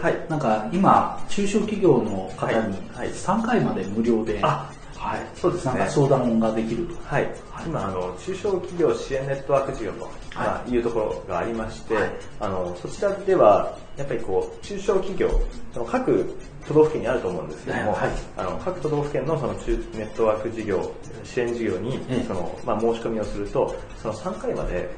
はい。なんか今、中小企業の方にはい。はい。3回まで無料で、あはい、そうですね。なんか相談ができると。はい、今あの、中小企業支援ネットワーク事業と、まあ、いうところがありまして、はい。あのそちらでは、やっぱりこう、中小企業、その各都道府県にあると思うんですけども、はい。あの各都道府県のその中ネットワーク事業、支援事業に、ええ。そのまあ、申し込みをすると、その3回まで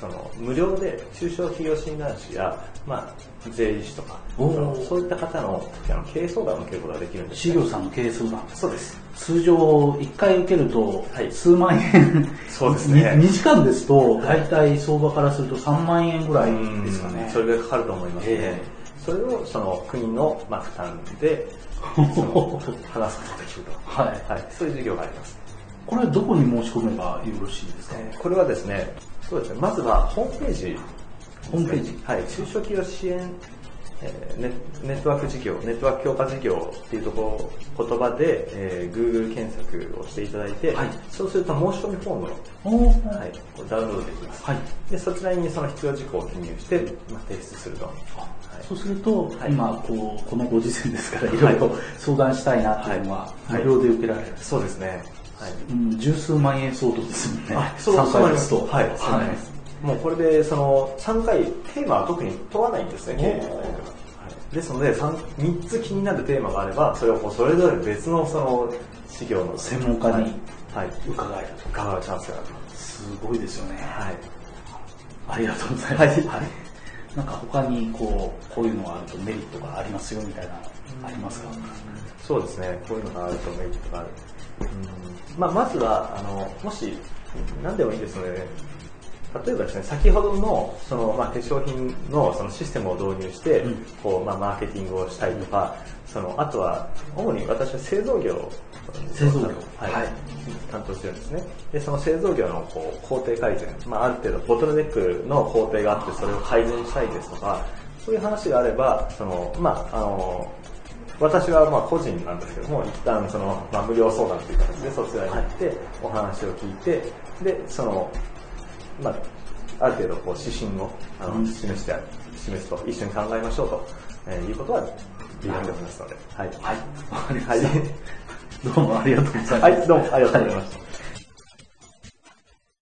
その無料で中小企業診断士や、まあ、税理士とか、そういった方のあの経営相談を受けることができるんです、事業さんの経営相談。そうです。通常1回受けるとはい数万円、そうですね 2, 時間ですと大体相場からすると3万円ぐらいですかね。それぐらいかかると思いますね。えそれをその国の、まあ、負担で 話すことができると、はい。はい、そういう事業があります。これはどこに申し込めばよろしいですか、えーこれはですね、そうですね、まずはホームページ、ホームページ。はい、中小企業支援、えーネネットワーク事業、ネットワーク強化事業っていうところ、言葉で、えー Google 検索をしていただいて、はい。そうすると申し込みフォームを、はい、ダウンロードできます。はい。でそちらにその必要事項を記入して、まあ、提出すると。はい。そうすると、はい。今こう、このご時世ですから、いろいろ相談したいなっていうのは、はい。無料で受けられる。そうですね。はい。うん、十数万円相当ですもんね。あ、そう3そう回ですと。はい、そうなんです。もうこれで、その、3回、テーマは特に問わないんですね、経営ですので、3, 3つ気になるテーマがあれば、それをこうそれぞれ別の、その、事業の専門家にはい、はい伺える伺うチャンスがあると。すごいですよね。はい。ありがとうございます。はいなんか他にこう、こういうのがあるとメリットがありますよみたいな、ありますか？そうですね、こういうのがあるとメリットがある。うん。まあ、まずは、あの、もし、何でもいいですので、例えばですね、先ほどの、その、まあ、化粧品のそのシステムを導入して、うん。こう、まあ、マーケティングをしたりとか、その、あとは、主に私は製造業を製造業。はい、はい。担当してるんですね。で、その製造業のこう工程改善、まあ、ある程度ボトルネックの工程があって、それを改善したいですとか、そういう話があれば、その、まあ、あの、私はまあ個人なんですけども、一旦その、まあ、無料相談という形でそちらに行って、お話を聞いて、で、その、まあ、ある程度こう指針をあのうん示して、示すと、一緒に考えましょうと、えーいうことは、できますので、はい。はい。はい。した。どうもありがとうございます。はい、どうもありがとうございました。